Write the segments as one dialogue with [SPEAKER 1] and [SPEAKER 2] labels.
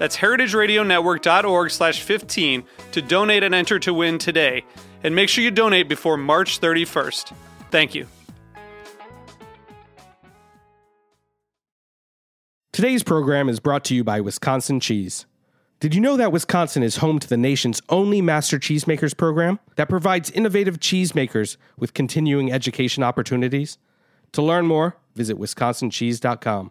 [SPEAKER 1] That's heritageradionetwork.org slash 15 to donate and enter to win today. And make sure you donate before March 31st. Thank you.
[SPEAKER 2] Today's program is brought to you by Wisconsin Cheese. Did you know that Wisconsin is home to the nation's only Master Cheesemakers program that provides innovative cheesemakers with continuing education opportunities? To learn more, visit wisconsincheese.com.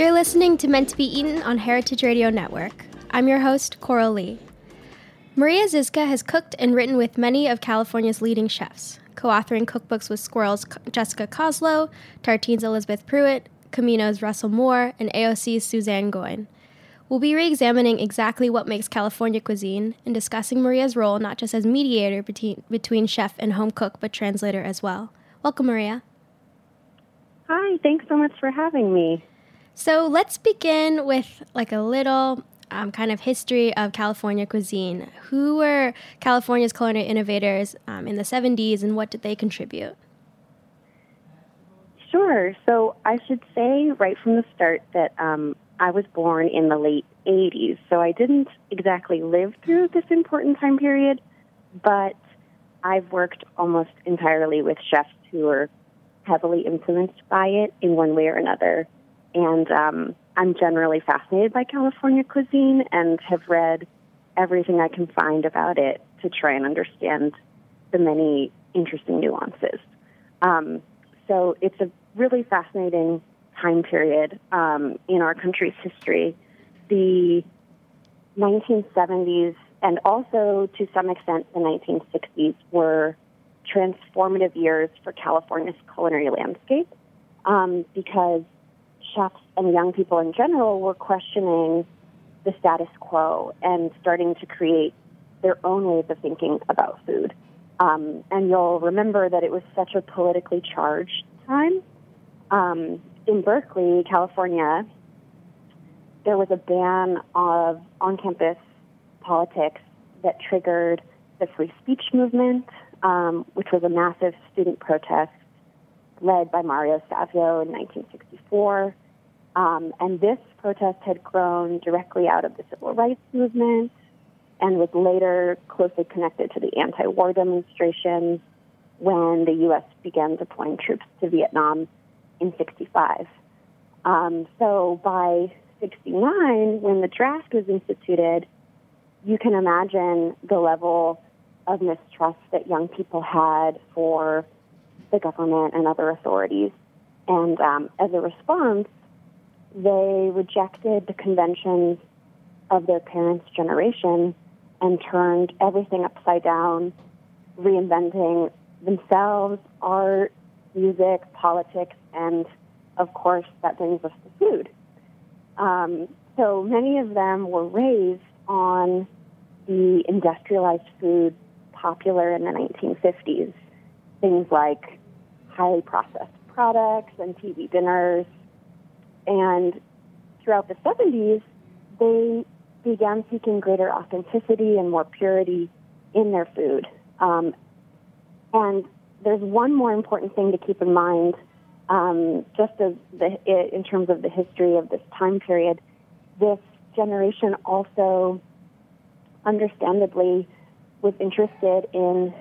[SPEAKER 3] You're listening to Meant to Be Eaten on Heritage Radio Network. I'm your host, Coral Lee. Maria Zizka has cooked and written with many of California's leading chefs, co authoring cookbooks with Sqirl's Jessica Koslow, Tartine's Elisabeth Prueitt, Camino's Russell Moore, and AOC's Suzanne Goin. We'll be re examining exactly what makes California cuisine and discussing Maria's role not just as mediator between, between chef and home cook, but translator as well. Welcome, Maria.
[SPEAKER 4] Hi, thanks so much for having me.
[SPEAKER 3] So let's begin with like a little um, kind of history of California cuisine. Who were California's culinary innovators um, in the 70s and what did they contribute?
[SPEAKER 4] Sure. So I should say right from the start that um, I was born in the late 80s, so I didn't exactly live through this important time period, but I've worked almost entirely with chefs who were heavily influenced by it in one way or another and um, I'm generally fascinated by California cuisine and have read everything I can find about it to try and understand the many interesting nuances. Um, so it's a really fascinating time period um, in our country's history. The 1970s and also to some extent the 1960s were transformative years for California's culinary landscape um, because chefs and young people in general were questioning the status quo and starting to create their own ways of thinking about food. Um, and you'll remember that it was such a politically charged time. Um, in Berkeley, California, there was a ban of on campus politics that triggered the free speech movement, um, which was a massive student protest led by Mario Savio in 1964. Um, and this protest had grown directly out of the civil rights movement and was later closely connected to the anti war demonstrations when the U.S. began deploying troops to Vietnam in 65. Um, so by 69, when the draft was instituted, you can imagine the level of mistrust that young people had for the government and other authorities. And um, as a response, they rejected the conventions of their parents' generation and turned everything upside down, reinventing themselves, art, music, politics, and of course, that brings us to food. Um, so many of them were raised on the industrialized food popular in the 1950s. Things like highly processed products and TV dinners. And throughout the 70s, they began seeking greater authenticity and more purity in their food. Um, and there's one more important thing to keep in mind, um, just as the, in terms of the history of this time period. This generation also, understandably, was interested in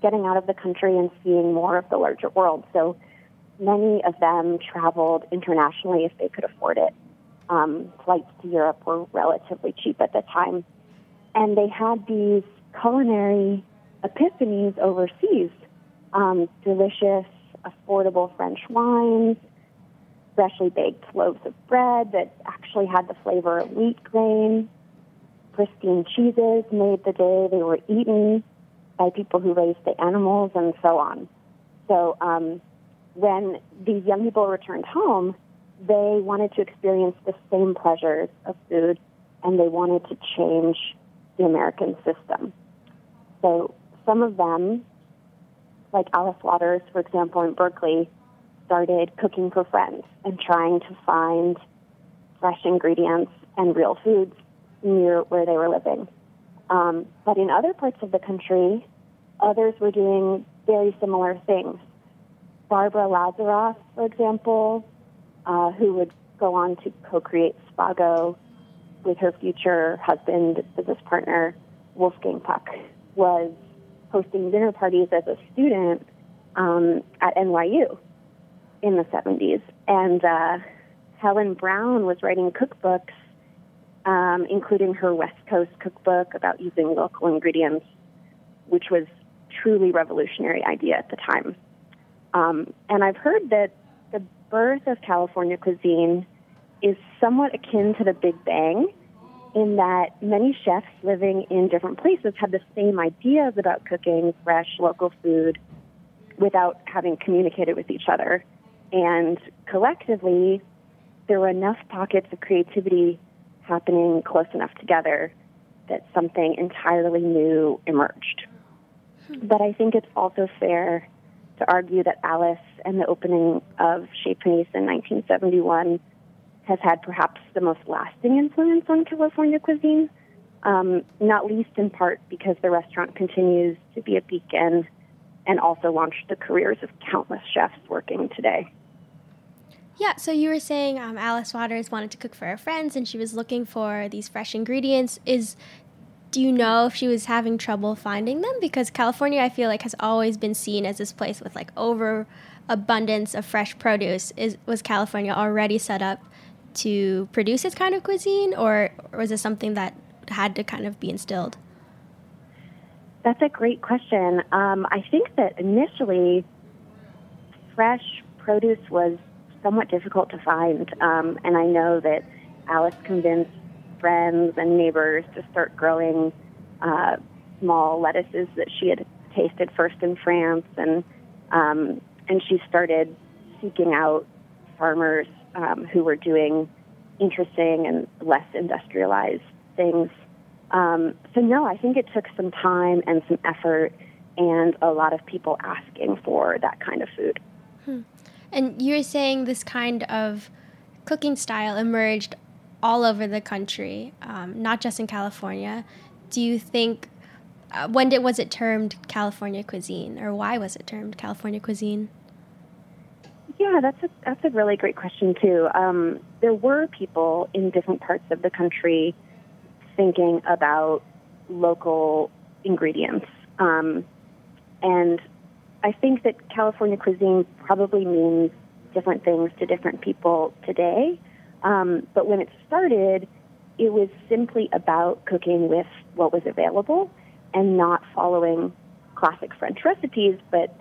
[SPEAKER 4] getting out of the country and seeing more of the larger world. So many of them traveled internationally if they could afford it. Um, flights to Europe were relatively cheap at the time. And they had these culinary epiphanies overseas um, delicious, affordable French wines, freshly baked loaves of bread that actually had the flavor of wheat grain, pristine cheeses made the day they were eaten by people who raised the animals, and so on. So um, when these young people returned home, they wanted to experience the same pleasures of food, and they wanted to change the American system. So some of them, like Alice Waters, for example, in Berkeley, started cooking for friends and trying to find fresh ingredients and real foods near where they were living. Um, but in other parts of the country, others were doing very similar things. Barbara Lazaroff, for example, uh, who would go on to co-create Spago with her future husband, business partner, Wolfgang Puck, was hosting dinner parties as a student um, at NYU in the 70s. And uh, Helen Brown was writing cookbooks, um, including her West Coast cookbook about using local ingredients, which was truly revolutionary idea at the time. Um, and I've heard that the birth of California cuisine is somewhat akin to the Big Bang in that many chefs living in different places had the same ideas about cooking fresh local food without having communicated with each other. And collectively, there were enough pockets of creativity happening close enough together that something entirely new emerged. But I think it's also fair to argue that Alice and the opening of Chez Panisse in 1971 has had perhaps the most lasting influence on California cuisine, um, not least in part because the restaurant continues to be a beacon and also launched the careers of countless chefs working today.
[SPEAKER 3] Yeah, so you were saying um, Alice Waters wanted to cook for her friends and she was looking for these fresh ingredients. Is do you know if she was having trouble finding them? Because California, I feel like, has always been seen as this place with like overabundance of fresh produce. Is was California already set up to produce this kind of cuisine, or, or was it something that had to kind of be instilled?
[SPEAKER 4] That's a great question. Um, I think that initially, fresh produce was somewhat difficult to find, um, and I know that Alice convinced friends and neighbors to start growing uh, small lettuces that she had tasted first in France, and um, and she started seeking out farmers um, who were doing interesting and less industrialized things. Um, so no, I think it took some time and some effort, and a lot of people asking for that kind of food.
[SPEAKER 3] Hmm. And you're saying this kind of cooking style emerged all over the country, um, not just in California. Do you think uh, when did was it termed California cuisine, or why was it termed California cuisine?
[SPEAKER 4] Yeah, that's a that's a really great question too. Um, there were people in different parts of the country thinking about local ingredients, um, and I think that California cuisine probably means different things to different people today. Um, but when it started, it was simply about cooking with what was available and not following classic French recipes, but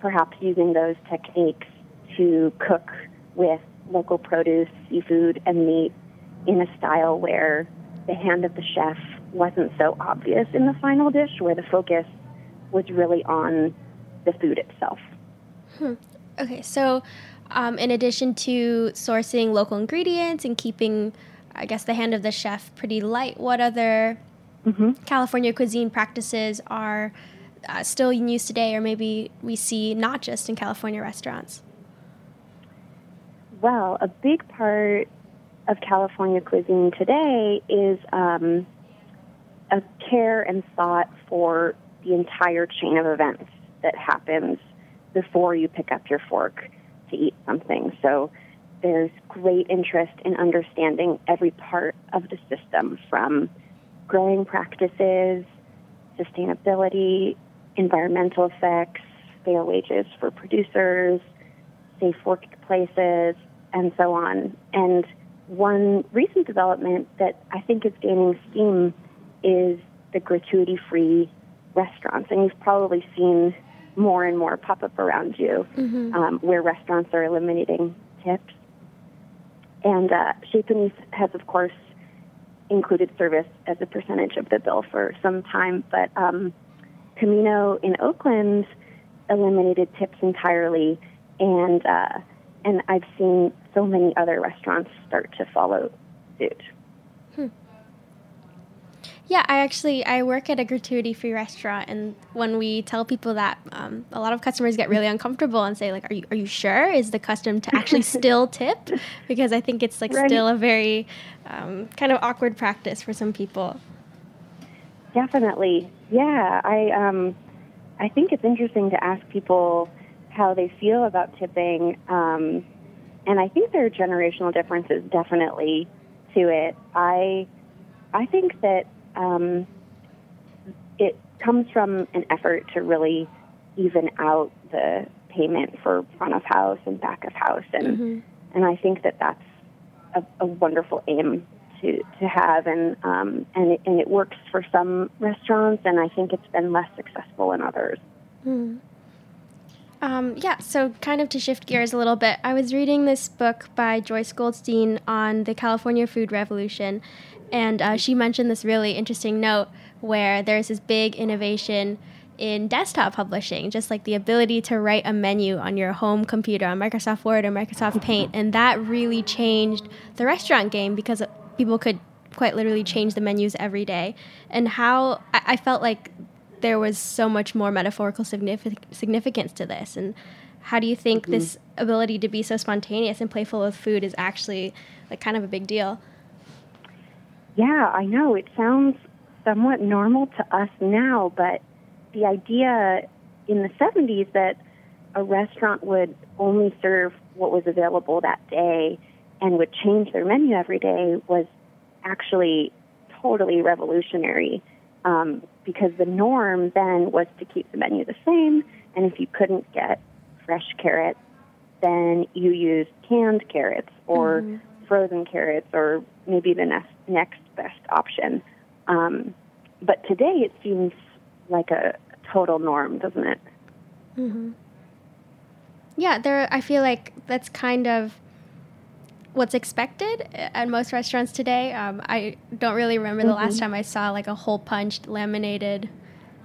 [SPEAKER 4] perhaps using those techniques to cook with local produce, seafood, and meat in a style where the hand of the chef wasn't so obvious in the final dish, where the focus was really on the food itself.
[SPEAKER 3] Hmm. Okay, so um, in addition to sourcing local ingredients and keeping, I guess, the hand of the chef pretty light, what other mm-hmm. California cuisine practices are uh, still in use today, or maybe we see not just in California restaurants?
[SPEAKER 4] Well, a big part of California cuisine today is um, a care and thought for the entire chain of events that happens before you pick up your fork to eat something. So there's great interest in understanding every part of the system from growing practices, sustainability, environmental effects, fair wages for producers, safe workplaces, and so on. And one recent development that I think is gaining steam is the gratuity free restaurants. And you've probably seen more and more pop up around you mm-hmm. um, where restaurants are eliminating tips. And uh, Chez Panisse has, of course, included service as a percentage of the bill for some time, but um, Camino in Oakland eliminated tips entirely, and uh, and I've seen so many other restaurants start to follow suit.
[SPEAKER 3] Yeah, I actually I work at a gratuity free restaurant, and when we tell people that, um, a lot of customers get really uncomfortable and say like, "Are you are you sure? Is the custom to actually still tip?" Because I think it's like right. still a very um, kind of awkward practice for some people.
[SPEAKER 4] Definitely, yeah. I um, I think it's interesting to ask people how they feel about tipping, um, and I think there are generational differences definitely to it. I I think that um, it comes from an effort to really even out the payment for front of house and back of house, and mm-hmm. and I think that that's a, a wonderful aim to to have, and um, and it, and it works for some restaurants, and I think it's been less successful in others. Mm.
[SPEAKER 3] Um, yeah, so kind of to shift gears a little bit, I was reading this book by Joyce Goldstein on the California food revolution, and uh, she mentioned this really interesting note where there's this big innovation in desktop publishing, just like the ability to write a menu on your home computer on Microsoft Word or Microsoft Paint. And that really changed the restaurant game because people could quite literally change the menus every day. And how I, I felt like there was so much more metaphorical signific- significance to this. And how do you think mm-hmm. this ability to be so spontaneous and playful with food is actually like kind of a big deal?
[SPEAKER 4] Yeah, I know. It sounds somewhat normal to us now, but the idea in the 70s that a restaurant would only serve what was available that day and would change their menu every day was actually totally revolutionary um, because the norm then was to keep the menu the same, and if you couldn't get fresh carrots, then you used canned carrots or mm-hmm. frozen carrots or maybe the next, next best option. Um, but today it seems like a total norm, doesn't it?
[SPEAKER 3] Mm-hmm. Yeah, there. I feel like that's kind of what's expected at most restaurants today. Um, I don't really remember mm-hmm. the last mm-hmm. time I saw like a hole punched laminated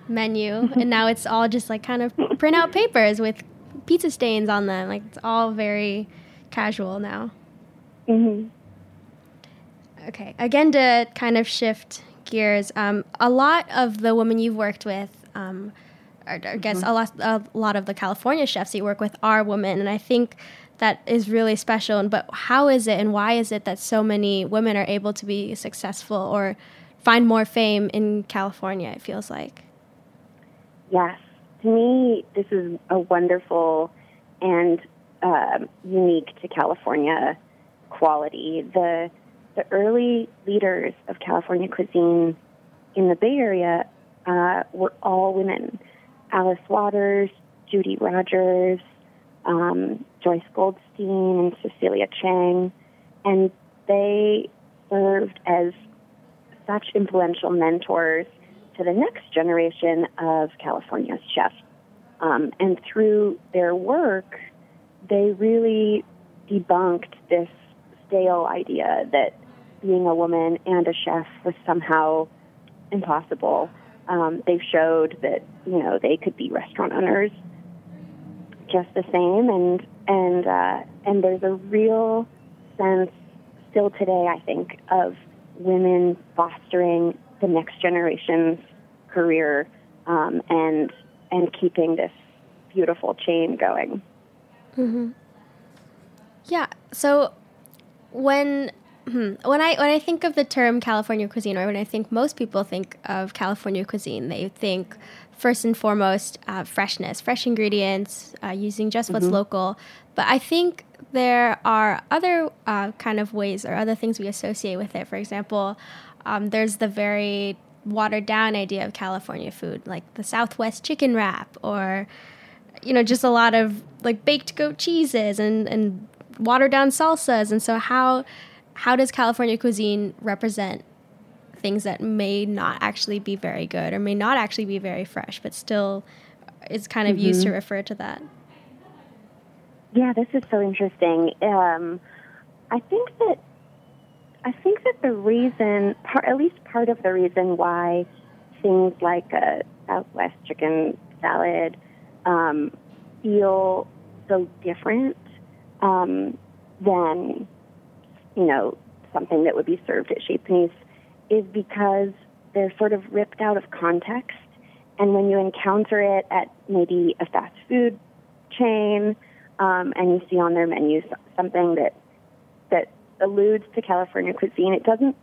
[SPEAKER 3] menu, and now it's all just like kind of print out papers with pizza stains on them. Like it's all very casual now. Mm-hmm. Okay, again to kind of shift gears, um, a lot of the women you've worked with. Um, I guess mm-hmm. a lot, a lot of the California chefs you work with are women, and I think that is really special. But how is it and why is it that so many women are able to be successful or find more fame in California, it feels like?
[SPEAKER 4] Yes. To me, this is a wonderful and uh, unique to California quality. The, the early leaders of California cuisine in the Bay Area uh, were all women. Alice Waters, Judy Rodgers, um, Joyce Goldstein and Cecilia Chiang, and they served as such influential mentors to the next generation of California's chefs. Um, and through their work, they really debunked this stale idea that being a woman and a chef was somehow impossible. Um, they showed that you know they could be restaurant owners just the same, and and uh, and there's a real sense still today, I think, of women fostering the next generation's career um, and and keeping this beautiful chain going.
[SPEAKER 3] Mm-hmm. Yeah. So when. When I when I think of the term California cuisine, or when I think most people think of California cuisine, they think first and foremost uh, freshness, fresh ingredients, uh, using just what's mm-hmm. local. But I think there are other uh, kind of ways or other things we associate with it. For example, um, there's the very watered down idea of California food, like the Southwest chicken wrap, or you know, just a lot of like baked goat cheeses and and watered down salsas. And so how how does California cuisine represent things that may not actually be very good or may not actually be very fresh, but still is kind of mm-hmm. used to mm-hmm. refer to that?
[SPEAKER 4] Yeah, this is so interesting. Um, I think that I think that the reason, part, at least part of the reason why things like a Southwest chicken salad um, feel so different um, than you know, something that would be served at Chez Panisse is because they're sort of ripped out of context. And when you encounter it at maybe a fast food chain, um, and you see on their menu something that that alludes to California cuisine, it doesn't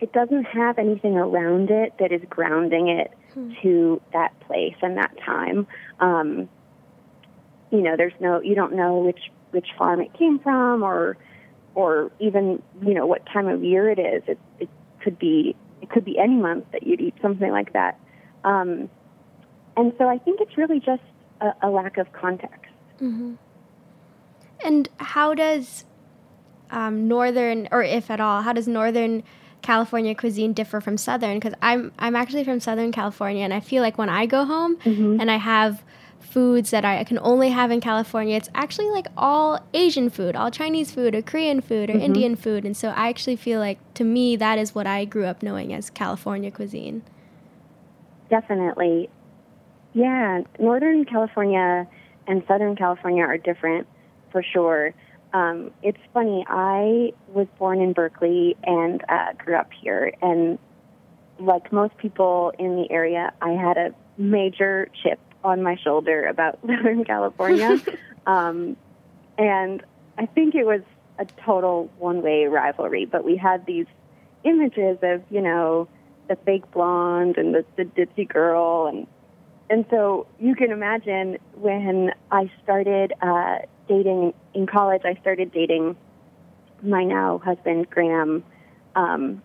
[SPEAKER 4] it doesn't have anything around it that is grounding it hmm. to that place and that time. Um, you know, there's no you don't know which which farm it came from or or even you know what time of year it is. It, it could be it could be any month that you'd eat something like that. Um, and so I think it's really just a, a lack of context.
[SPEAKER 3] Mm-hmm. And how does um, northern, or if at all, how does northern California cuisine differ from southern? Because I'm I'm actually from Southern California, and I feel like when I go home mm-hmm. and I have foods that I can only have in California, it's actually like all Asian food, all Chinese food, or Korean food, or mm-hmm. Indian food. And so I actually feel like, to me, that is what I grew up knowing as California cuisine.
[SPEAKER 4] Definitely. Yeah, Northern California and Southern California are different for sure. Um, it's funny, I was born in Berkeley and uh, grew up here. And like most people in the area, I had a major chip on my shoulder about Southern California. um, and I think it was a total one way rivalry, but we had these images of, you know, the fake blonde and the, the ditzy girl and and so you can imagine when I started uh, dating in college, I started dating my now husband Graham, um,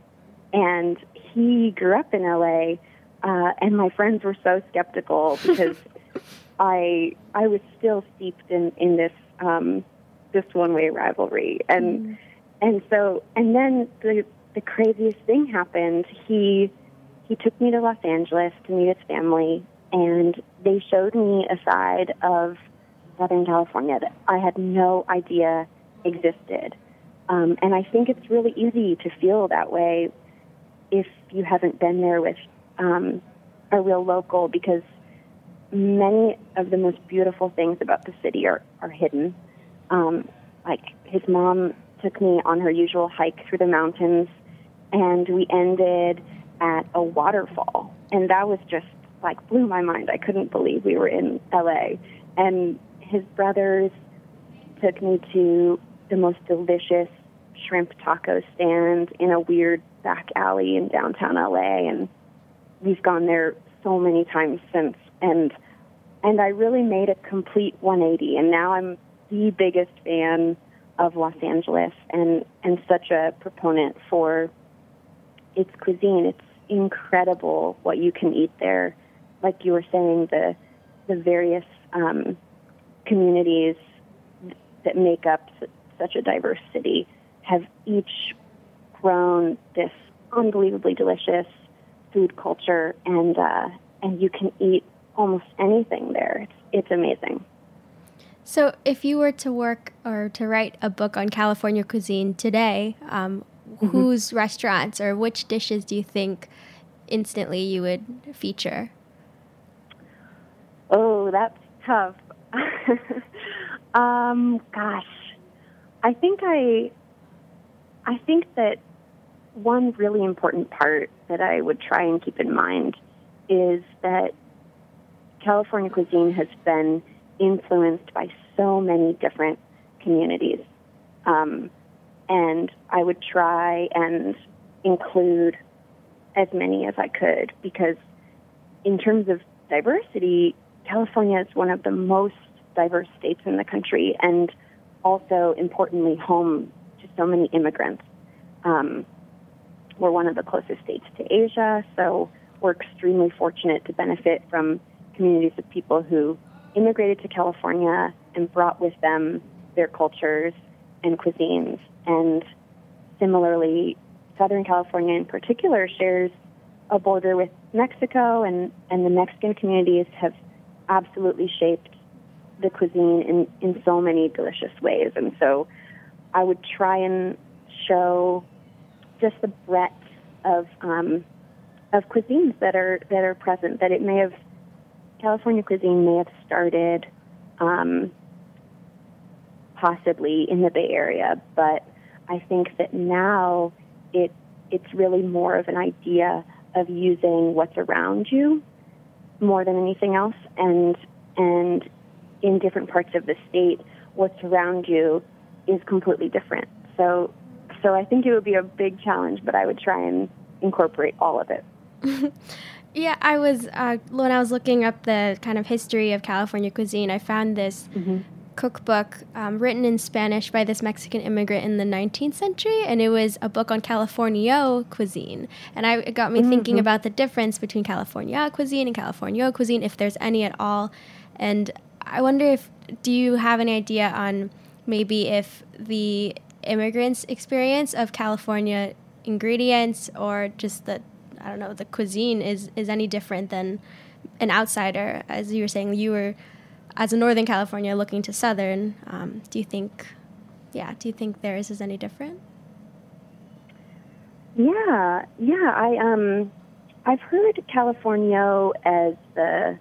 [SPEAKER 4] and he grew up in LA uh, and my friends were so skeptical because I I was still steeped in in this um, this one way rivalry, and mm. and so and then the the craziest thing happened. He he took me to Los Angeles to meet his family, and they showed me a side of Southern California that I had no idea existed. Um, and I think it's really easy to feel that way if you haven't been there with um, a real local because many of the most beautiful things about the city are, are hidden. Um, like his mom took me on her usual hike through the mountains, and we ended at a waterfall, and that was just like blew my mind. I couldn't believe we were in LA. And his brothers took me to the most delicious shrimp taco stand in a weird back alley in downtown LA, and we've gone there so many times since and and I really made a complete 180 and now I'm the biggest fan of Los Angeles and and such a proponent for its cuisine. It's incredible what you can eat there. Like you were saying, the the various um, communities that make up such a diverse city have each grown this unbelievably delicious food culture, and uh, and you can eat almost anything there. It's, it's amazing.
[SPEAKER 3] So, if you were to work or to write a book on California cuisine today, um, mm-hmm. whose restaurants or which dishes do you think instantly you would feature?
[SPEAKER 4] Oh, that's tough. um, gosh, I think I, I think that one really important part that I would try and keep in mind is that California cuisine has been influenced by so many different communities. Um, and I would try and include as many as I could because, in terms of diversity, California is one of the most diverse states in the country, and also importantly, home to so many immigrants. Um, we're one of the closest states to Asia, so we're extremely fortunate to benefit from communities of people who immigrated to California and brought with them their cultures and cuisines. And similarly, Southern California in particular shares a border with Mexico, and, and the Mexican communities have absolutely shaped the cuisine in, in so many delicious ways. And so I would try and show just the breadth of um, of cuisines that are that are present. That it may have California cuisine may have started um, possibly in the Bay Area, but I think that now it it's really more of an idea of using what's around you more than anything else, and and in different parts of the state, what's around you is completely different. So so I think it would be a big challenge, but I would try and incorporate all of it.
[SPEAKER 3] yeah, I was uh, when I was looking up the kind of history of California cuisine, I found this mm-hmm. cookbook um, written in Spanish by this Mexican immigrant in the 19th century, and it was a book on Californio cuisine, and I, it got me mm-hmm. thinking about the difference between California cuisine and Californio cuisine, if there's any at all, and I wonder if do you have any idea on maybe if the immigrants' experience of California ingredients or just the I don't know the cuisine is is any different than an outsider. As you were saying, you were as a Northern California looking to Southern. Um, do you think, yeah, do you think theirs is any different?
[SPEAKER 4] Yeah, yeah. I um, I've heard Californio as the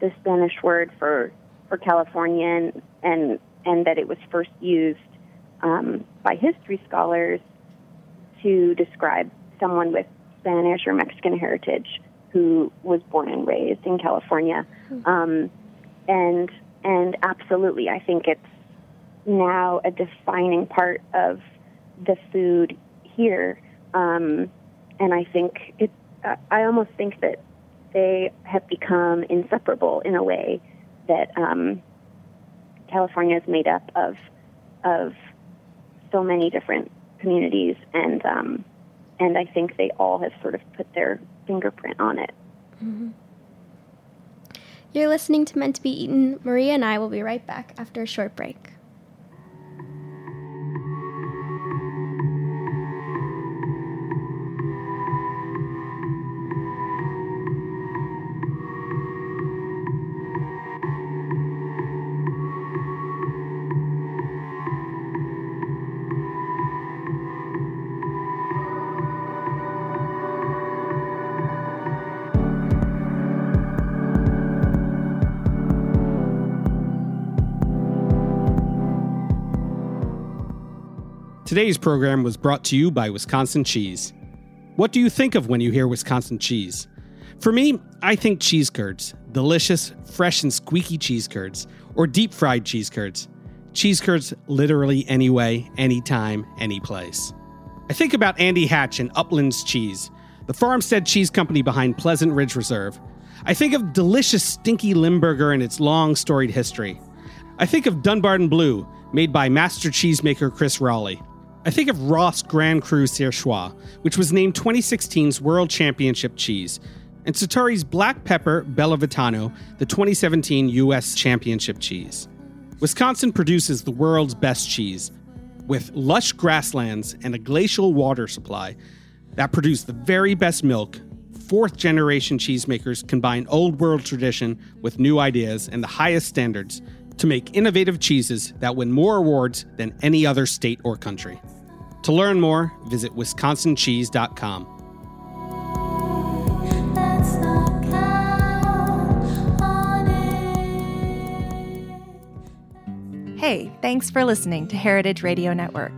[SPEAKER 4] the Spanish word for for Californian, and and that it was first used um, by history scholars to describe someone with Spanish or Mexican heritage who was born and raised in California. Mm-hmm. Um, and and absolutely, I think it's now a defining part of the food here. Um, and I think it. I almost think that they have become inseparable in a way that um, California is made up of of so many different communities, and um, and I think they all have sort of put their fingerprint on it. Mm-hmm.
[SPEAKER 3] You're listening to Meant to Be Eaten. Maria and I will be right back after a short break.
[SPEAKER 2] Today's program was brought to you by Wisconsin Cheese. What do you think of when you hear Wisconsin cheese? For me, I think cheese curds. Delicious, fresh, and squeaky cheese curds. Or deep fried cheese curds. Cheese curds literally anyway, anytime, any place. I think about Andy Hatch and Uplands Cheese, the farmstead cheese company behind Pleasant Ridge Reserve. I think of delicious stinky Limburger and its long storied history. I think of Dunbarton Blue, made by master cheesemaker Chris Roelli. I think of Roth Grand Cru Surchoix, which was named 2016's World Championship cheese, and Sartori's Black Pepper Bellavitano, the 2017 U.S. Championship cheese. Wisconsin produces the world's best cheese, with lush grasslands and a glacial water supply that produce the very best milk. Fourth generation cheesemakers combine old world tradition with new ideas and the highest standards to make innovative cheeses that win more awards than any other state or country. To learn more, visit wisconsincheese.com.
[SPEAKER 5] Hey, thanks for listening to Heritage Radio Network.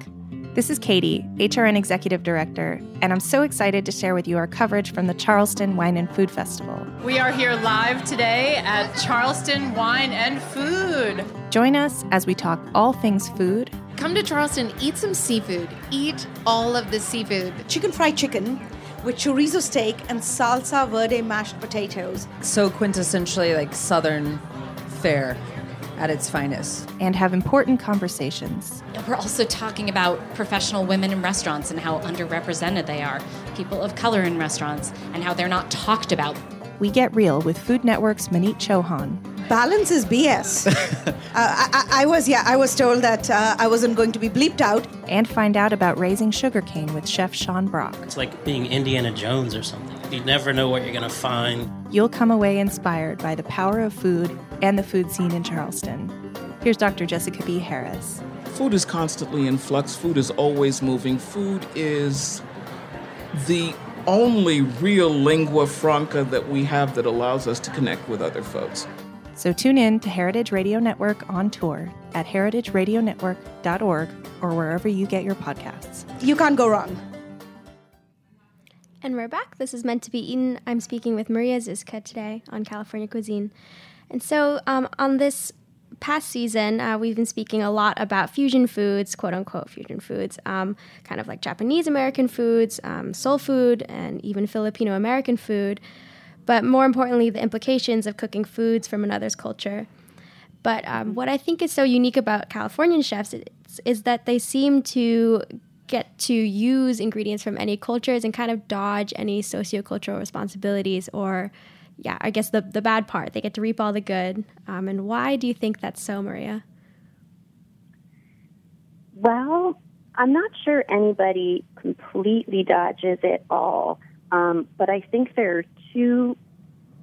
[SPEAKER 5] This is Katie, HRN Executive Director, and I'm so excited to share with you our coverage from the Charleston Wine and Food Festival.
[SPEAKER 6] We are here live today at Charleston Wine and Food.
[SPEAKER 5] Join us as we talk all things food
[SPEAKER 6] Come to Charleston, eat some seafood. Eat all of the seafood.
[SPEAKER 7] Chicken fried chicken with chorizo steak and salsa verde mashed potatoes.
[SPEAKER 8] So quintessentially like southern fare at its finest.
[SPEAKER 5] And have important conversations.
[SPEAKER 9] We're also talking about professional women in restaurants and how underrepresented they are, people of color in restaurants, and how they're not talked about.
[SPEAKER 5] We get real with Food Network's Maneet Chauhan.
[SPEAKER 7] Balance is BS. uh, I, I, was, yeah, I was told that uh, I wasn't going to be bleeped out.
[SPEAKER 5] And find out about raising sugarcane with Chef Sean Brock.
[SPEAKER 10] It's like being Indiana Jones or something. You never know what you're going to find.
[SPEAKER 5] You'll come away inspired by the power of food and the food scene in Charleston. Here's Dr. Jessica B. Harris.
[SPEAKER 11] Food is constantly in flux, food is always moving. Food is the only real lingua franca that we have that allows us to connect with other folks.
[SPEAKER 5] So tune in to Heritage Radio Network on tour at heritageradionetwork.org or wherever you get your podcasts.
[SPEAKER 7] You can't go wrong.
[SPEAKER 3] And we're back. This is Meant to Be Eaten. I'm speaking with Maria Zizka today on California Cuisine. And so, um, on this past season, uh, we've been speaking a lot about fusion foods, quote unquote fusion foods, um, kind of like Japanese American foods, um, soul food, and even Filipino American food. But more importantly, the implications of cooking foods from another's culture. But um, what I think is so unique about Californian chefs is, is that they seem to get to use ingredients from any cultures and kind of dodge any sociocultural responsibilities or yeah i guess the, the bad part. They get to reap all the good. Um, and why do you think that's so maria?
[SPEAKER 4] Well i'm not sure anybody completely dodges it all um, but i think there are two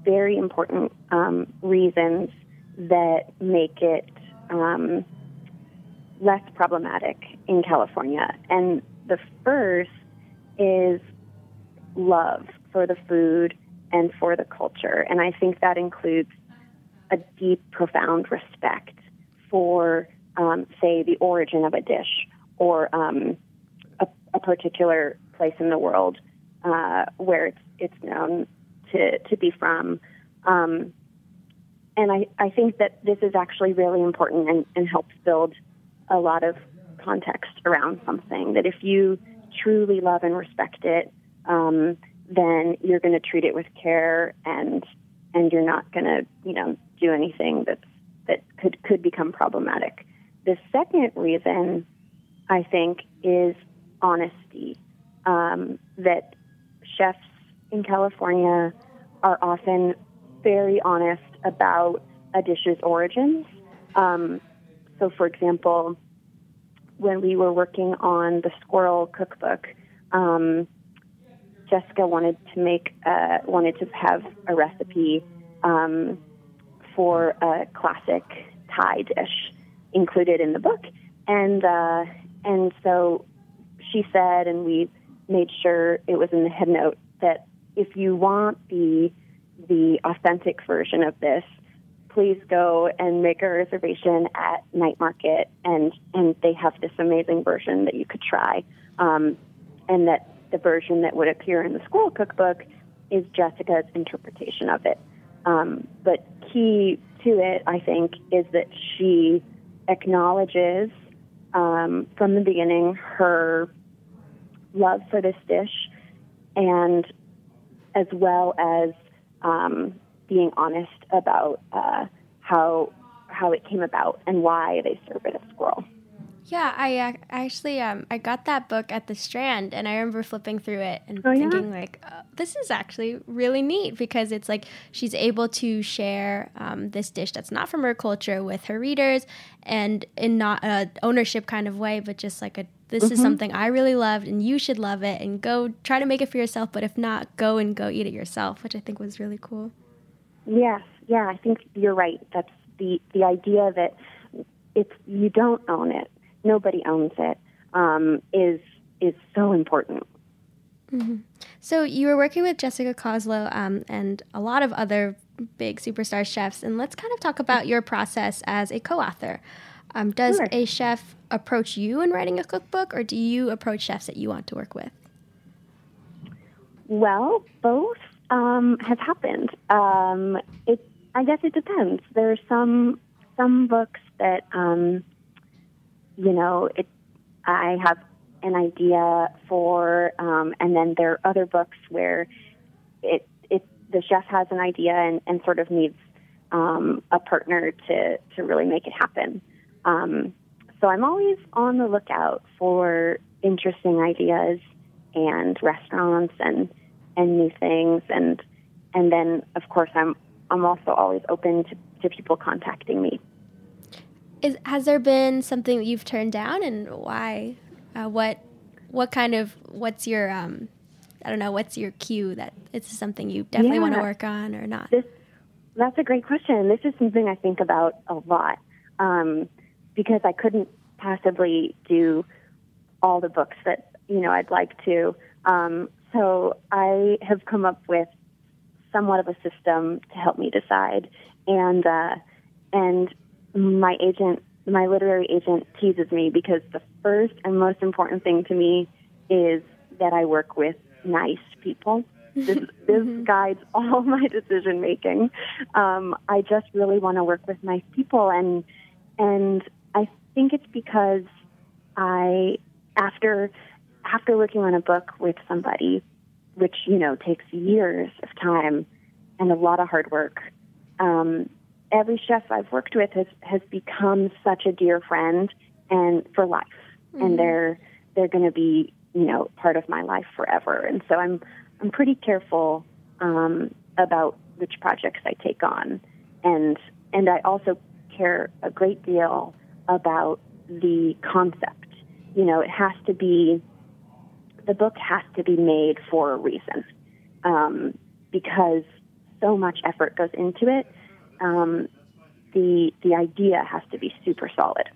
[SPEAKER 4] very important um, reasons that make it um, less problematic in California. And the first is love for the food and for the culture. And I think that includes a deep, profound respect for, um, say, the origin of a dish or um, a, a, particular place in the world uh, where it's, it's known to, to be from. Um, and I, I think that this is actually really important and, and helps build a lot of context around something. That if you truly love and respect it, um, then you're going to treat it with care and and you're not going to you know do anything that that could could become problematic. The second reason I think is honesty. Um, that chefs in California are often very honest about a dish's origins. Um, so, for example, when we were working on the Sqirl cookbook, um, Jessica wanted to make uh, wanted to have a recipe um, for a classic Thai dish included in the book, and uh, and so she said, and we made sure it was in the head note that if you want the the authentic version of this, please go and make a reservation at Night Market, and and they have this amazing version that you could try, um, and that the version that would appear in the Sqirl cookbook is Jessica's interpretation of it. Um, but key to it, I think, is that she acknowledges um, from the beginning her love for this dish, and as well as um, being honest about uh, how how it came about and why they serve it as Sqirl.
[SPEAKER 3] Yeah, I uh, actually um, I got that book at the Strand, and I remember flipping through it and oh, thinking yeah? like, oh, this is actually really neat because it's like she's able to share um, this dish that's not from her culture with her readers, and in not a ownership kind of way, but just like a this mm-hmm. is something I really loved, and you should love it, and go try to make it for yourself. But if not, go and go eat it yourself, which I think was really cool.
[SPEAKER 4] Yes, yeah, I think you're right. That's the the idea that it's you don't own it, nobody owns it, um, is is so important.
[SPEAKER 3] Mm-hmm. So you were working with Jessica Koslow um, and a lot of other big superstar chefs, and let's kind of talk about your process as a co-author. Um, does sure. a chef approach you in writing a cookbook, or do you approach chefs that you want to work with?
[SPEAKER 4] Well, both um, has happened. Um, it, I guess it depends. There are some some books that um, you know, it, I have an idea for, um, and then there are other books where it, it the chef has an idea and, and sort of needs um, a partner to, to really make it happen. Um, so I'm always on the lookout for interesting ideas and restaurants and and new things and and then of course I'm I'm also always open to, to people contacting me.
[SPEAKER 3] Is, has there been something that you've turned down and why? Uh, what what kind of what's your um, I don't know what's your cue that it's something you definitely yeah. want to work on or not?
[SPEAKER 4] This, that's a great question. This is something I think about a lot um, because I couldn't possibly do all the books that you know I'd like to. Um, so I have come up with somewhat of a system to help me decide, and uh, and my agent, my literary agent, teases me because the first and most important thing to me is that I work with nice people. This, this guides all my decision making. Um, I just really want to work with nice people, and and I think it's because I after after working on a book with somebody, which you know takes years of time and a lot of hard work, um, every chef I've worked with has has become such a dear friend and for life, mm-hmm. and they're they're going to be you know part of my life forever. And so I'm I'm pretty careful um, about which projects I take on, and and I also care a great deal about the concept. You know, it has to be the book has to be made for a reason um, because so much effort goes into it. Um, the the idea has to be super solid.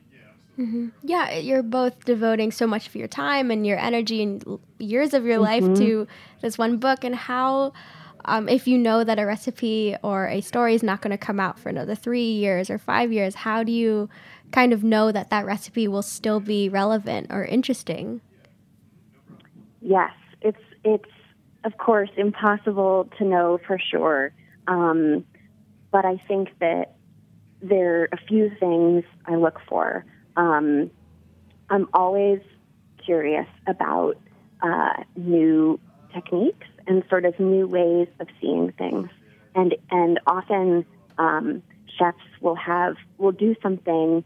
[SPEAKER 3] Mm-hmm. Yeah, you're both devoting so much of your time and your energy and years of your mm-hmm. life to this one book. And how, um, if you know that a recipe or a story is not going to come out for another three years or five years, how do you kind of know that that recipe will still be relevant or interesting?
[SPEAKER 4] Yes, it's it's of course impossible to know for sure, um, but I think that there are a few things I look for. Um, I'm always curious about uh, new techniques and sort of new ways of seeing things, and and often um, chefs will have will do something,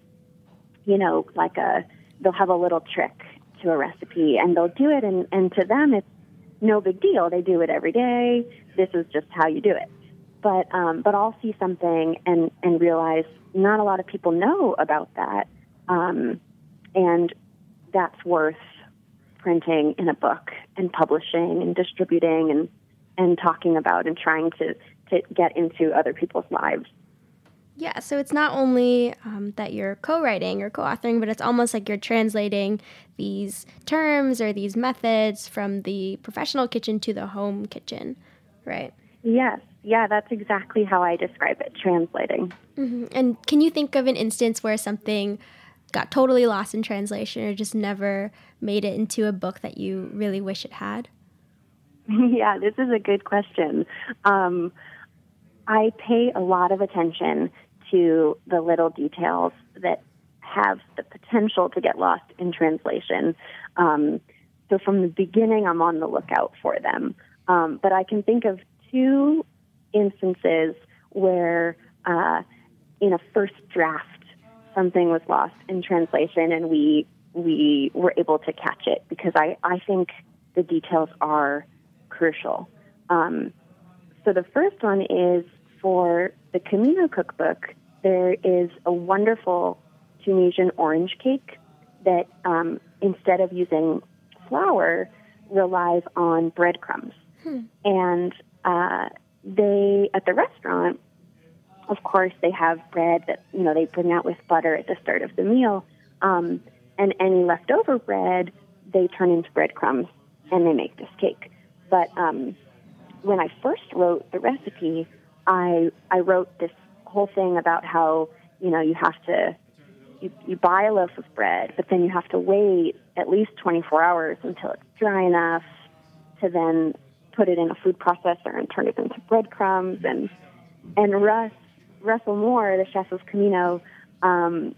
[SPEAKER 4] you know, like a they'll have a little trick to a recipe and they'll do it and, and to them it's no big deal. They do it every day. This is just how you do it. But um, but I'll see something and and realize not a lot of people know about that, um, and that's worth printing in a book and publishing and distributing and and talking about and trying to to get into other people's lives.
[SPEAKER 3] Yeah, so it's not only um, that you're co writing or co authoring, but it's almost like you're translating these terms or these methods from the professional kitchen to the home kitchen, right?
[SPEAKER 4] Yes, yeah, that's exactly how I describe it translating.
[SPEAKER 3] Mm-hmm. And can you think of an instance where something got totally lost in translation or just never made it into a book that you really wish it had?
[SPEAKER 4] yeah, this is a good question. Um, I pay a lot of attention to the little details that have the potential to get lost in translation. Um, so from the beginning, I'm on the lookout for them. Um, but I can think of two instances where, uh, in a first draft, something was lost in translation, and we we were able to catch it because I, I think the details are crucial. Um, so the first one is for the Camino cookbook there is a wonderful Tunisian orange cake that um, instead of using flour relies on breadcrumbs. Hmm. And uh, they at the restaurant, of course, they have bread that you know they bring out with butter at the start of the meal, um, and any leftover bread they turn into breadcrumbs and they make this cake. But um, when I first wrote the recipe, I I wrote this whole thing about how you know you have to you, you buy a loaf of bread, but then you have to wait at least 24 hours until it's dry enough to then put it in a food processor and turn it into breadcrumbs. And and Russ Russell Moore, the chef of Camino, um,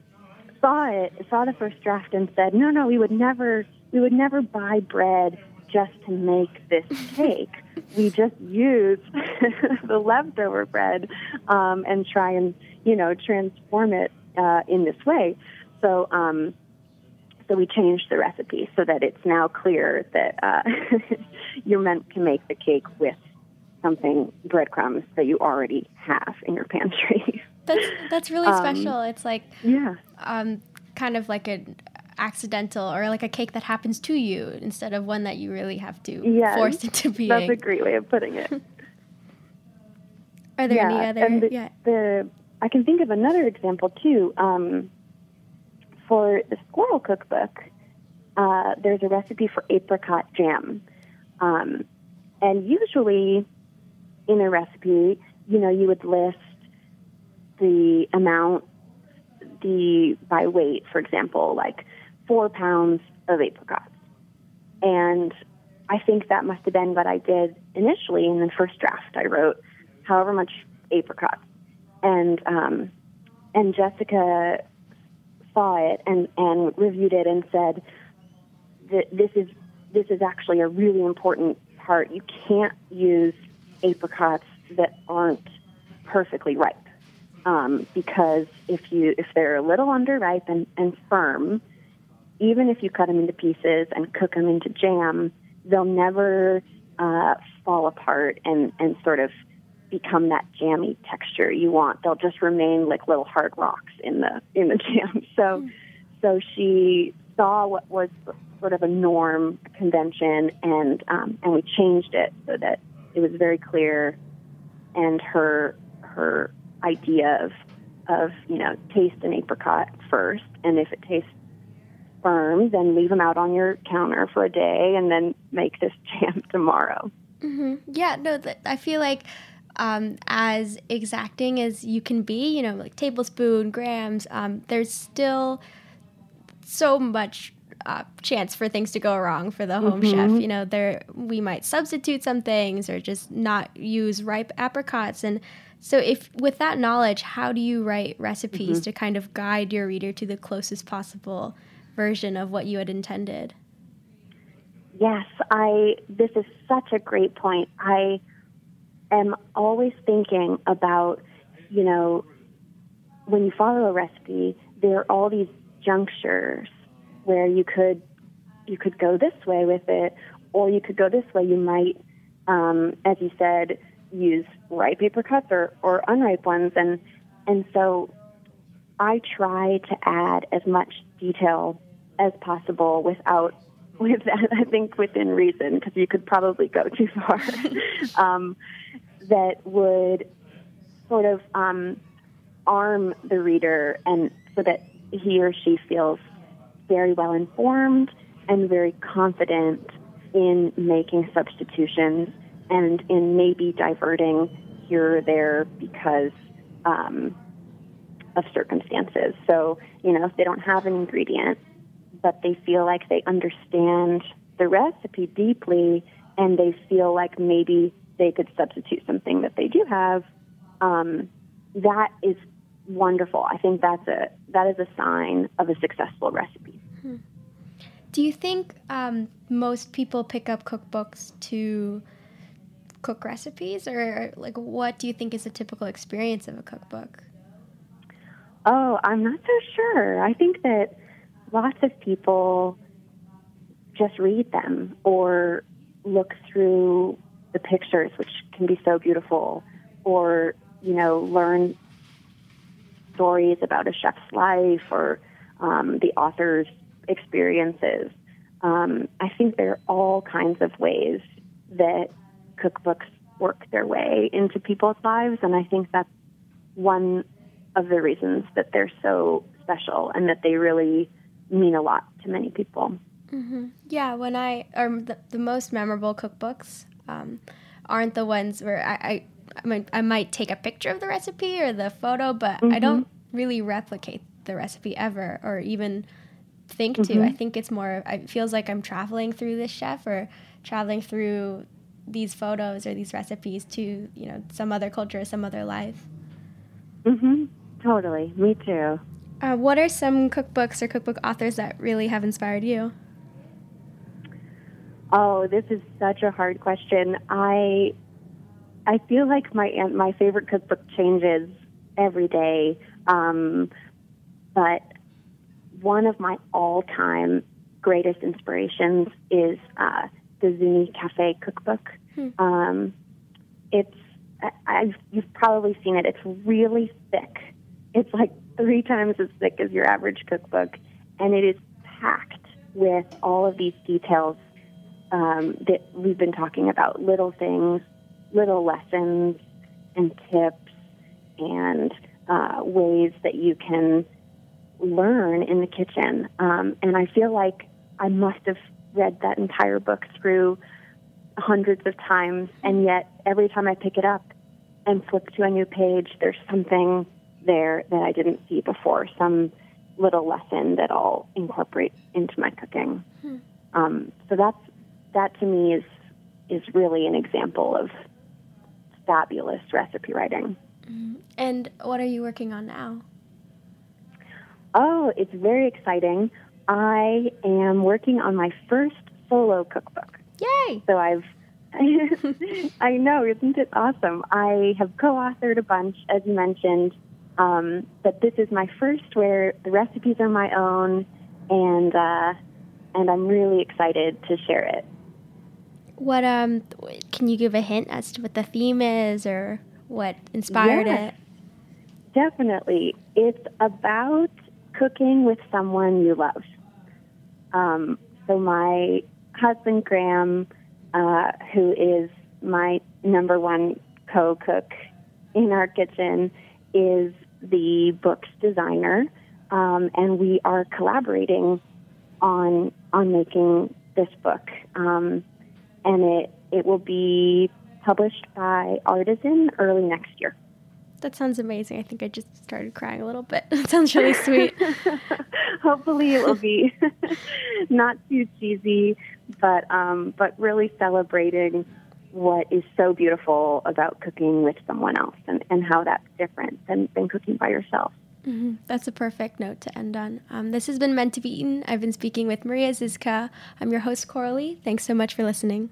[SPEAKER 4] saw it, saw the first draft, and said, "No, no, we would never, we would never buy bread just to make this cake. we just use the leftover bread um, and try and, you know, transform it uh, in this way." So, um, so we changed the recipe so that it's now clear that uh, you're meant to make the cake with something breadcrumbs that you already have in your pantry.
[SPEAKER 3] That's that's really
[SPEAKER 4] Um,
[SPEAKER 3] special. It's like
[SPEAKER 4] yeah,
[SPEAKER 3] um, kind of like an accidental or like a cake that happens to you instead of one that you really have to
[SPEAKER 4] Yes,
[SPEAKER 3] force into being.
[SPEAKER 4] That's a great way of putting it.
[SPEAKER 3] Are there
[SPEAKER 4] yeah,
[SPEAKER 3] any other?
[SPEAKER 4] and the,
[SPEAKER 3] yeah.
[SPEAKER 4] the I can think of another example too. Um, for the Sqirl cookbook, uh, there's a recipe for apricot jam, um, and usually in a recipe, you know, you would list the amount, the by weight, for example, like four pounds of apricots, and I think that must have been what I did initially in the first draft. I wrote however much apricots, and um, and Jessica saw it and and reviewed it and said that this is this is actually a really important part. You can't use apricots that aren't perfectly ripe um, because if you if they're a little underripe and, and firm, even if you cut them into pieces and cook them into jam, they'll never uh, fall apart and, and sort of become that jammy texture you want. They'll just remain like little hard rocks in the in the jam. So so she saw what was sort of a norm a convention and um, and we changed it so that it was very clear and her her idea of of you know taste an apricot first and if it tastes firm then leave them out on your counter for a day and then make this jam tomorrow
[SPEAKER 3] hmm Yeah, no, th- I feel like um, as exacting as you can be, you know, like tablespoon, grams, um, there's still so much uh, chance for things to go wrong for the home chef.
[SPEAKER 4] Mhm.
[SPEAKER 3] You know, there we might substitute some things or just not use ripe apricots. And so, if with that knowledge, how do you write recipes
[SPEAKER 4] Mhm.
[SPEAKER 3] to kind of guide your reader to the closest possible version of what you had intended?
[SPEAKER 4] Yes, I. This is such a great point. I am always thinking about, you know, when you follow a recipe, there are all these junctures where you could you could go this way with it, or you could go this way. You might, um, as you said, use ripe apricots or, or unripe ones, and and so I try to add as much detail as possible without with that I think within reason because you could probably go too far um, that would sort of um, arm the reader and so that he or she feels very well informed and very confident in making substitutions and in maybe diverting here or there because um, of circumstances. So, you know, if they don't have an ingredient, but they feel like they understand the recipe deeply and they feel like maybe they could substitute something that they do have, um, that is wonderful. I think that's a that is a sign of a successful recipe.
[SPEAKER 3] Do you think um, most people pick up cookbooks to cook recipes, or like what do you think is a typical experience of a cookbook?
[SPEAKER 4] Oh, I'm not so sure. I think that lots of people just read them or look through the pictures, which can be so beautiful, or you know, learn stories about a chef's life or um, the author's experiences. Um, I think there are all kinds of ways that cookbooks work their way into people's lives, and I think that's one of the reasons that they're so special and that they really mean a lot to many people.
[SPEAKER 3] Mm-hmm. Yeah, when I or the, the most memorable cookbooks um, aren't the ones where I, I I might, I might take a picture of the recipe or the photo, but I
[SPEAKER 4] Mhm.
[SPEAKER 3] don't really replicate the recipe ever or even think to.
[SPEAKER 4] Mhm.
[SPEAKER 3] I think it's more. It feels like I'm traveling through this chef or traveling through these photos or these recipes to you know some other culture, some other life.
[SPEAKER 4] Mm-hmm. Totally. Me too.
[SPEAKER 3] Uh, what are some cookbooks or cookbook authors that really have inspired you?
[SPEAKER 4] Oh, this is such a hard question. I I feel like my my favorite cookbook changes every day. Um, but one of my all-time greatest inspirations is uh, the Zuni Cafe cookbook. Hmm. Um, it's I've you've probably seen it. It's really thick. It's like three times as thick as your average cookbook, and it is packed with all of these details um, that we've been talking about little things, little lessons, and tips, and uh, ways that you can learn in the kitchen. Um, and I feel like I must have read that entire book through hundreds of times, and yet every time I pick it up and flip to a new page, there's something there that I didn't see before, some little lesson that I'll incorporate into my cooking. Hmm. Um, so that's that to me is is really an example of fabulous recipe writing.
[SPEAKER 3] Mm-hmm. And what are you working on now?
[SPEAKER 4] Oh, it's very exciting. I am working on my first solo cookbook.
[SPEAKER 3] Yay!
[SPEAKER 4] So I've I know, isn't it awesome? I have co-authored a bunch, as you mentioned, um, but this is my first where the recipes are my own, and uh, and I'm really excited to share it.
[SPEAKER 3] What um can you give a hint as to what the theme is or what inspired
[SPEAKER 4] it? Definitely. It's about cooking with someone you love. Um, so my husband Graham, uh, who is my number one co-cook in our kitchen, is the book's designer, um, and we are collaborating on on making this book. Um, and it it will be published by Artisan early next year.
[SPEAKER 3] That sounds amazing. I think I just started crying a little bit. It sounds really sweet.
[SPEAKER 4] Hopefully, it will be not too cheesy, but um, but really celebrating what is so beautiful about cooking with someone else and, and how that's different than, than cooking by yourself.
[SPEAKER 3] Mm-hmm. That's a perfect note to end on. Um, this has been Meant to Be Eaten. I've been speaking with Maria Zizka. I'm your host, Coralie. Thanks so much for listening.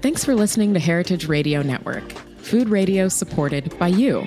[SPEAKER 12] Thanks for listening to Heritage Radio Network, food radio supported by you.